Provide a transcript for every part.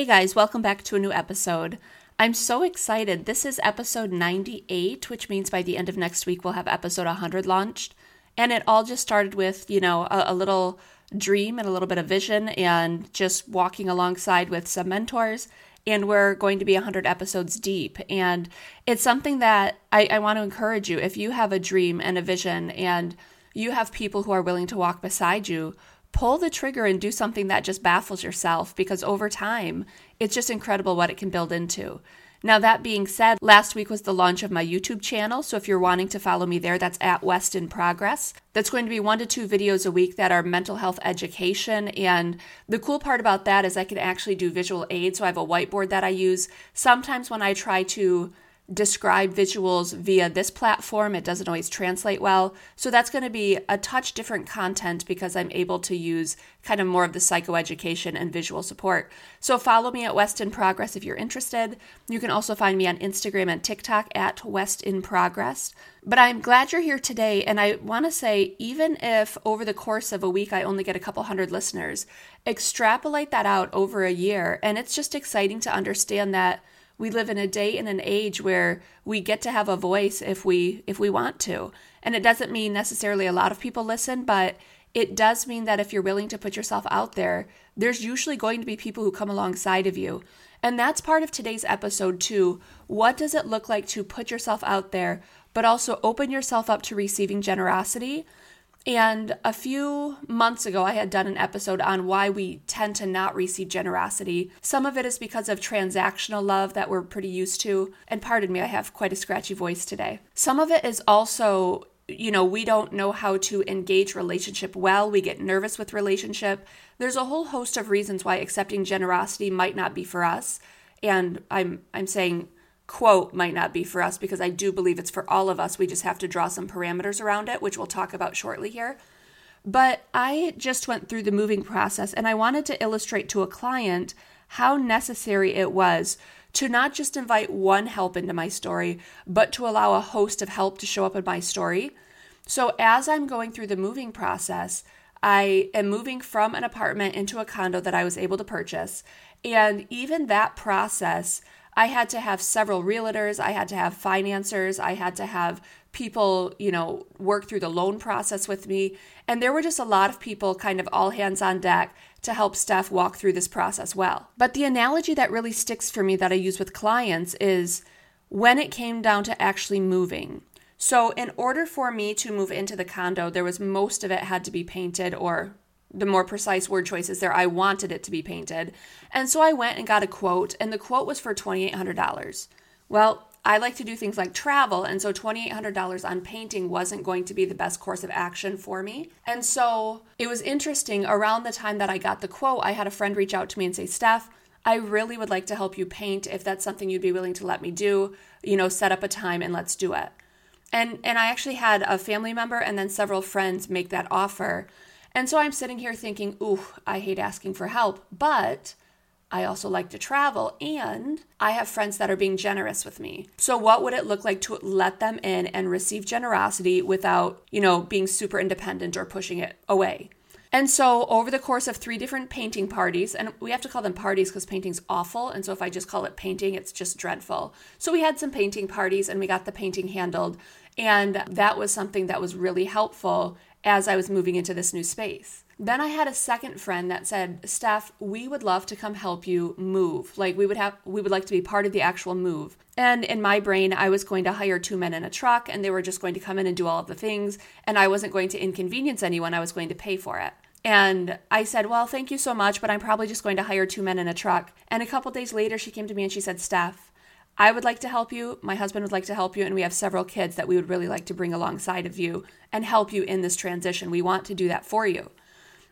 Hey guys, welcome back to a new episode. I'm so excited. This is episode 98, which means by the end of next week we'll have episode 100 launched. And it all just started with, you know, a, a little dream and a little bit of vision and just walking alongside with some mentors. And we're going to be 100 episodes deep. And it's something that I, I want to encourage you. If you have a dream and a vision and you have people who are willing to walk beside you, pull the trigger and do something that just baffles yourself because over time, it's just incredible what it can build into. Now, that being said, last week was the launch of my YouTube channel. So if you're wanting to follow me there, that's at West in Progress. That's going to be one to two videos a week that are mental health education. And the cool part about that is I can actually do visual aids. So I have a whiteboard that I use. Sometimes when I try to describe visuals via this platform. It doesn't always translate well. So that's going to be a touch different content because I'm able to use kind of more of the psychoeducation and visual support. So follow me at West in Progress if you're interested. You can also find me on Instagram and TikTok at West in Progress. But I'm glad you're here today. And I want to say, even if over the course of a week I only get a couple hundred listeners, extrapolate that out over a year. And it's just exciting to understand that we live in a day and an age where we get to have a voice if we if we want to. And it doesn't mean necessarily a lot of people listen but it does mean that if you're willing to put yourself out there there's usually going to be people who come alongside of you. And that's part of today's episode too. What does it look like to put yourself out there but also open yourself up to receiving generosity and a few months ago, I had done an episode on why we tend to not receive generosity. Some of it is because of transactional love that we're pretty used to. And pardon me, I have quite a scratchy voice today. Some of it is also you know, we don't know how to engage relationship well. We get nervous with relationship. There's a whole host of reasons why accepting generosity might not be for us. And I'm I'm saying quote might not be for us because I do believe it's for all of us. We just have to draw some parameters around it, which we'll talk about shortly here. But I just went through the moving process and I wanted to illustrate to a client how necessary it was to not just invite one help into my story, but to allow a host of help to show up in my story. So as I'm going through the moving process, I am moving from an apartment into a condo that I was able to purchase. And even that process, I had to have several realtors, I had to have financiers, I had to have people, you know, work through the loan process with me. And there were just a lot of people kind of all hands on deck to help Steph walk through this process well. But the analogy that really sticks for me that I use with clients is when it came down to actually moving. So, in order for me to move into the condo, there was most of it had to be painted or the more precise word choices there. I wanted it to be painted. And so I went and got a quote, and the quote was for $2,800. Well, I like to do things like travel, and so $2,800 on painting wasn't going to be the best course of action for me. And so it was interesting. Around the time that I got the quote, I had a friend reach out to me and say, Steph, I really would like to help you paint if that's something you'd be willing to let me do. You know, set up a time and let's do it. And and I actually had a family member and then several friends make that offer. And so I'm sitting here thinking, ooh, I hate asking for help, but I also like to travel and I have friends that are being generous with me. So what would it look like to let them in and receive generosity without, you know, being super independent or pushing it away? And so over the course of three different painting parties, and we have to call them parties because painting's awful. And so if I just call it painting, it's just dreadful. So we had some painting parties and we got the painting handled. And that was something that was really helpful as I was moving into this new space. Then I had a second friend that said, "Steph, we would love to come help you move. Like we would have we would like to be part of the actual move." And in my brain, I was going to hire two men in a truck and they were just going to come in and do all of the things and I wasn't going to inconvenience anyone. I was going to pay for it. And I said, Well, thank you so much, but I'm probably just going to hire two men in a truck. And a couple days later, she came to me and she said, Steph, I would like to help you. My husband would like to help you. And we have several kids that we would really like to bring alongside of you and help you in this transition. We want to do that for you.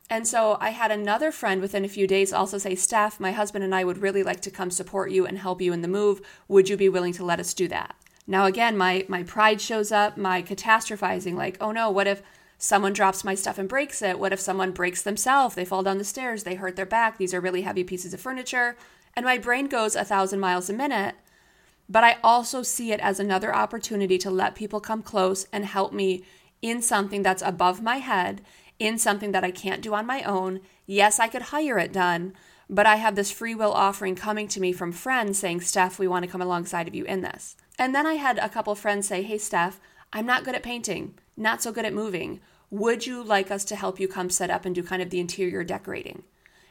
And so I had another friend within a few days also say, Steph, my husband and I would really like to come support you and help you in the move. Would you be willing to let us do that? Now, again, my, my pride shows up, my catastrophizing, like, oh no, what if someone drops my stuff and breaks it? What if someone breaks themselves? They fall down the stairs, they hurt their back. These are really heavy pieces of furniture. And my brain goes a thousand miles a minute. But I also see it as another opportunity to let people come close and help me in something that's above my head in something that I can't do on my own. Yes, I could hire it done, but I have this free will offering coming to me from friends saying, Steph, we want to come alongside of you in this. And then I had a couple friends say, Hey, Steph, I'm not good at painting, not so good at moving. Would you like us to help you come set up and do kind of the interior decorating?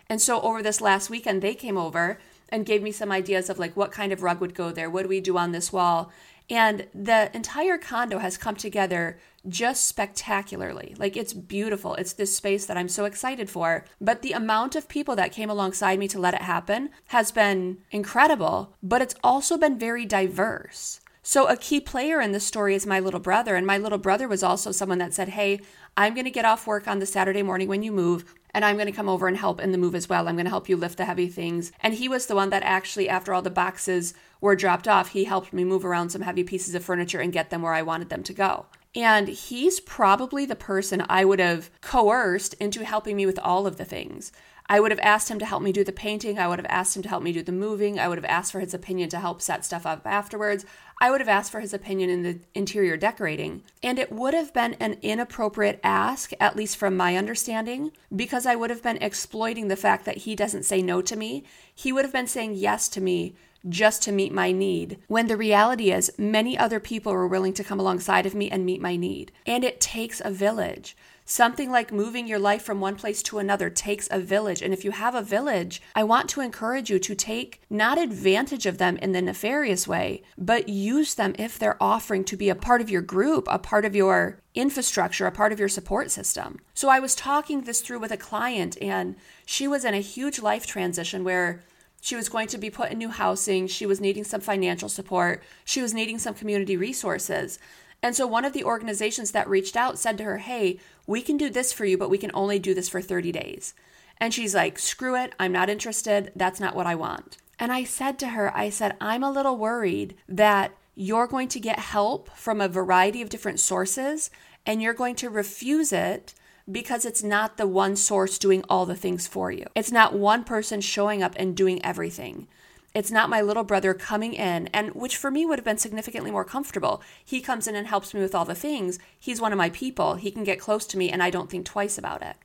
And so over this last weekend, they came over and gave me some ideas of like what kind of rug would go there, what do we do on this wall. And the entire condo has come together just spectacularly. Like it's beautiful. It's this space that I'm so excited for. But the amount of people that came alongside me to let it happen has been incredible, but it's also been very diverse. So, a key player in this story is my little brother. And my little brother was also someone that said, Hey, I'm going to get off work on the Saturday morning when you move, and I'm going to come over and help in the move as well. I'm going to help you lift the heavy things. And he was the one that actually, after all the boxes were dropped off, he helped me move around some heavy pieces of furniture and get them where I wanted them to go. And he's probably the person I would have coerced into helping me with all of the things. I would have asked him to help me do the painting. I would have asked him to help me do the moving. I would have asked for his opinion to help set stuff up afterwards. I would have asked for his opinion in the interior decorating. And it would have been an inappropriate ask, at least from my understanding, because I would have been exploiting the fact that he doesn't say no to me. He would have been saying yes to me just to meet my need, when the reality is many other people were willing to come alongside of me and meet my need. And it takes a village. Something like moving your life from one place to another takes a village. And if you have a village, I want to encourage you to take not advantage of them in the nefarious way, but use them if they're offering to be a part of your group, a part of your infrastructure, a part of your support system. So I was talking this through with a client, and she was in a huge life transition where she was going to be put in new housing. She was needing some financial support. She was needing some community resources. And so one of the organizations that reached out said to her, Hey, we can do this for you, but we can only do this for 30 days. And she's like, Screw it. I'm not interested. That's not what I want. And I said to her, I said, I'm a little worried that you're going to get help from a variety of different sources and you're going to refuse it because it's not the one source doing all the things for you. It's not one person showing up and doing everything. It's not my little brother coming in, and which for me would have been significantly more comfortable. He comes in and helps me with all the things. He's one of my people. He can get close to me, and I don't think twice about it.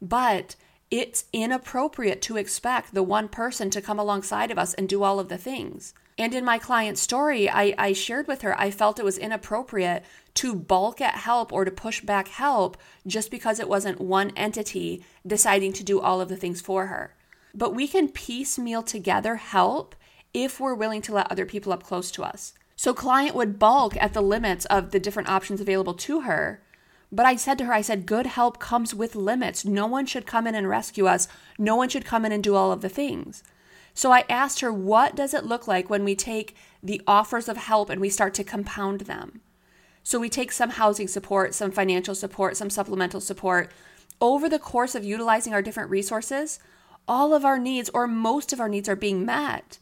But it's inappropriate to expect the one person to come alongside of us and do all of the things. And in my client's story, I, I shared with her, I felt it was inappropriate to balk at help or to push back help just because it wasn't one entity deciding to do all of the things for her. But we can piecemeal together help if we're willing to let other people up close to us. So, client would balk at the limits of the different options available to her. But I said to her, I said, good help comes with limits. No one should come in and rescue us. No one should come in and do all of the things. So I asked her, what does it look like when we take the offers of help and we start to compound them? So we take some housing support, some financial support, some supplemental support. Over the course of utilizing our different resources, all of our needs or most of our needs are being met.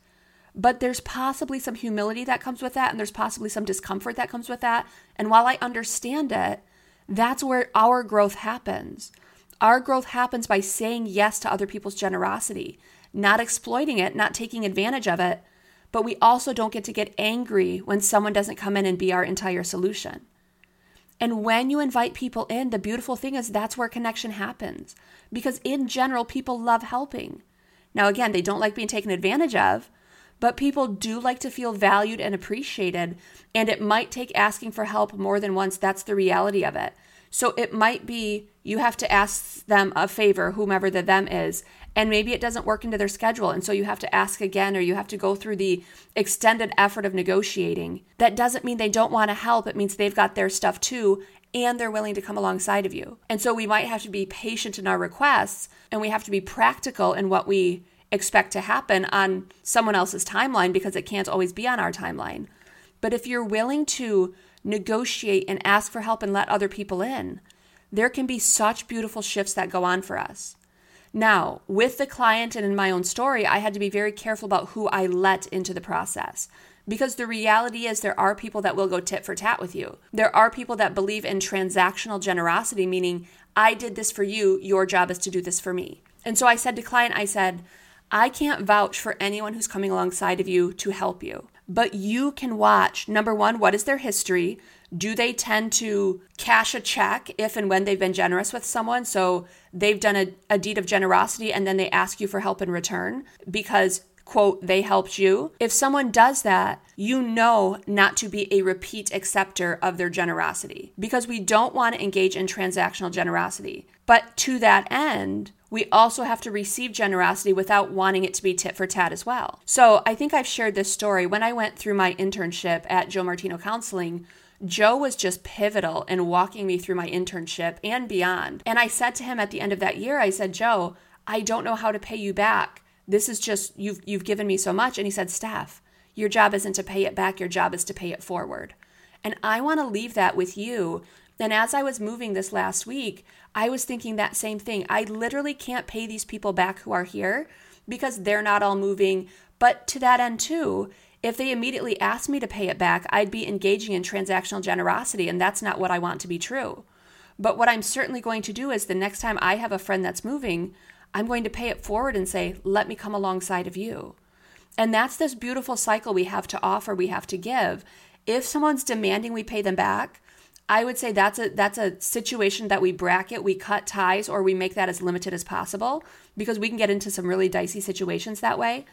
But there's possibly some humility that comes with that, and there's possibly some discomfort that comes with that. And while I understand it, that's where our growth happens. Our growth happens by saying yes to other people's generosity, not exploiting it, not taking advantage of it. But we also don't get to get angry when someone doesn't come in and be our entire solution. And when you invite people in, the beautiful thing is that's where connection happens. Because in general, people love helping. Now, again, they don't like being taken advantage of, but people do like to feel valued and appreciated. And it might take asking for help more than once. That's the reality of it. So it might be you have to ask them a favor, whomever the them is, and maybe it doesn't work into their schedule. And so you have to ask again, or you have to go through the extended effort of negotiating. That doesn't mean they don't want to help, it means they've got their stuff too. And they're willing to come alongside of you. And so we might have to be patient in our requests and we have to be practical in what we expect to happen on someone else's timeline because it can't always be on our timeline. But if you're willing to negotiate and ask for help and let other people in, there can be such beautiful shifts that go on for us. Now, with the client and in my own story, I had to be very careful about who I let into the process. Because the reality is, there are people that will go tit for tat with you. There are people that believe in transactional generosity, meaning, I did this for you, your job is to do this for me. And so I said to client, I said, I can't vouch for anyone who's coming alongside of you to help you, but you can watch number one, what is their history? Do they tend to cash a check if and when they've been generous with someone? So they've done a, a deed of generosity and then they ask you for help in return because quote, they helped you. If someone does that, you know not to be a repeat acceptor of their generosity because we don't want to engage in transactional generosity. But to that end, we also have to receive generosity without wanting it to be tit for tat as well. So I think I've shared this story. When I went through my internship at Joe Martino Counseling, Joe was just pivotal in walking me through my internship and beyond. And I said to him at the end of that year, I said, Joe, I don't know how to pay you back this is just you've you've given me so much and he said Steph your job isn't to pay it back your job is to pay it forward and i want to leave that with you and as i was moving this last week i was thinking that same thing i literally can't pay these people back who are here because they're not all moving but to that end too if they immediately asked me to pay it back i'd be engaging in transactional generosity and that's not what i want to be true but what i'm certainly going to do is the next time i have a friend that's moving I'm going to pay it forward and say, let me come alongside of you. And that's this beautiful cycle we have to offer, we have to give. If someone's demanding we pay them back, I would say that's a that's a situation that we bracket, we cut ties, or we make that as limited as possible because we can get into some really dicey situations that way.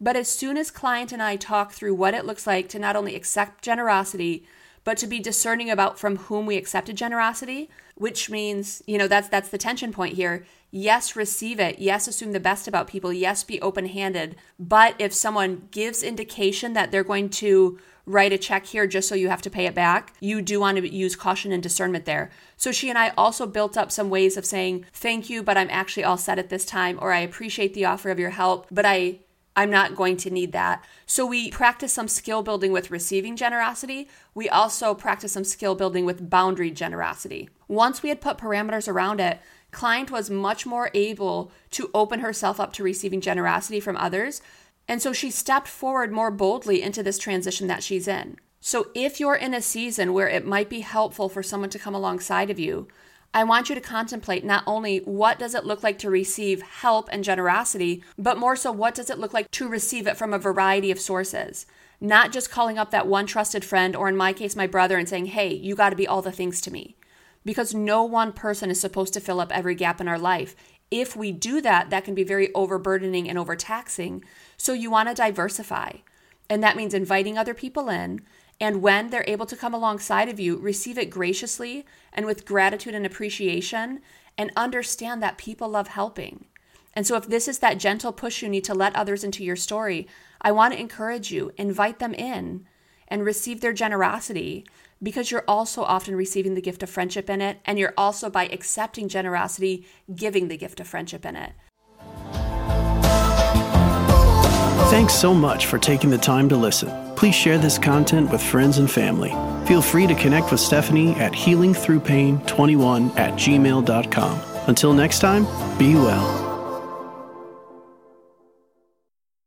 But as soon as client and I talk through what it looks like to not only accept generosity, but to be discerning about from whom we accepted generosity, which means, you know, that's that's the tension point here. Yes, receive it. Yes, assume the best about people. Yes, be open-handed. But if someone gives indication that they're going to write a check here just so you have to pay it back, you do want to use caution and discernment there. So she and I also built up some ways of saying, "Thank you, but I'm actually all set at this time," or "I appreciate the offer of your help, but I I'm not going to need that. So we practice some skill building with receiving generosity. We also practice some skill building with boundary generosity. Once we had put parameters around it, client was much more able to open herself up to receiving generosity from others. And so she stepped forward more boldly into this transition that she's in. So if you're in a season where it might be helpful for someone to come alongside of you, I want you to contemplate not only what does it look like to receive help and generosity, but more so what does it look like to receive it from a variety of sources. Not just calling up that one trusted friend, or in my case, my brother, and saying, hey, you got to be all the things to me. Because no one person is supposed to fill up every gap in our life. If we do that, that can be very overburdening and overtaxing. So you want to diversify. And that means inviting other people in, and when they're able to come alongside of you, receive it graciously and with gratitude and appreciation, and understand that people love helping. And so, if this is that gentle push you need to let others into your story, I want to encourage you, invite them in and receive their generosity because you're also often receiving the gift of friendship in it. And you're also, by accepting generosity, giving the gift of friendship in it. Thanks so much for taking the time to listen. Please share this content with friends and family. Feel free to connect with Stephanie at healingthroughpain21 at gmail.com. Until next time, be well.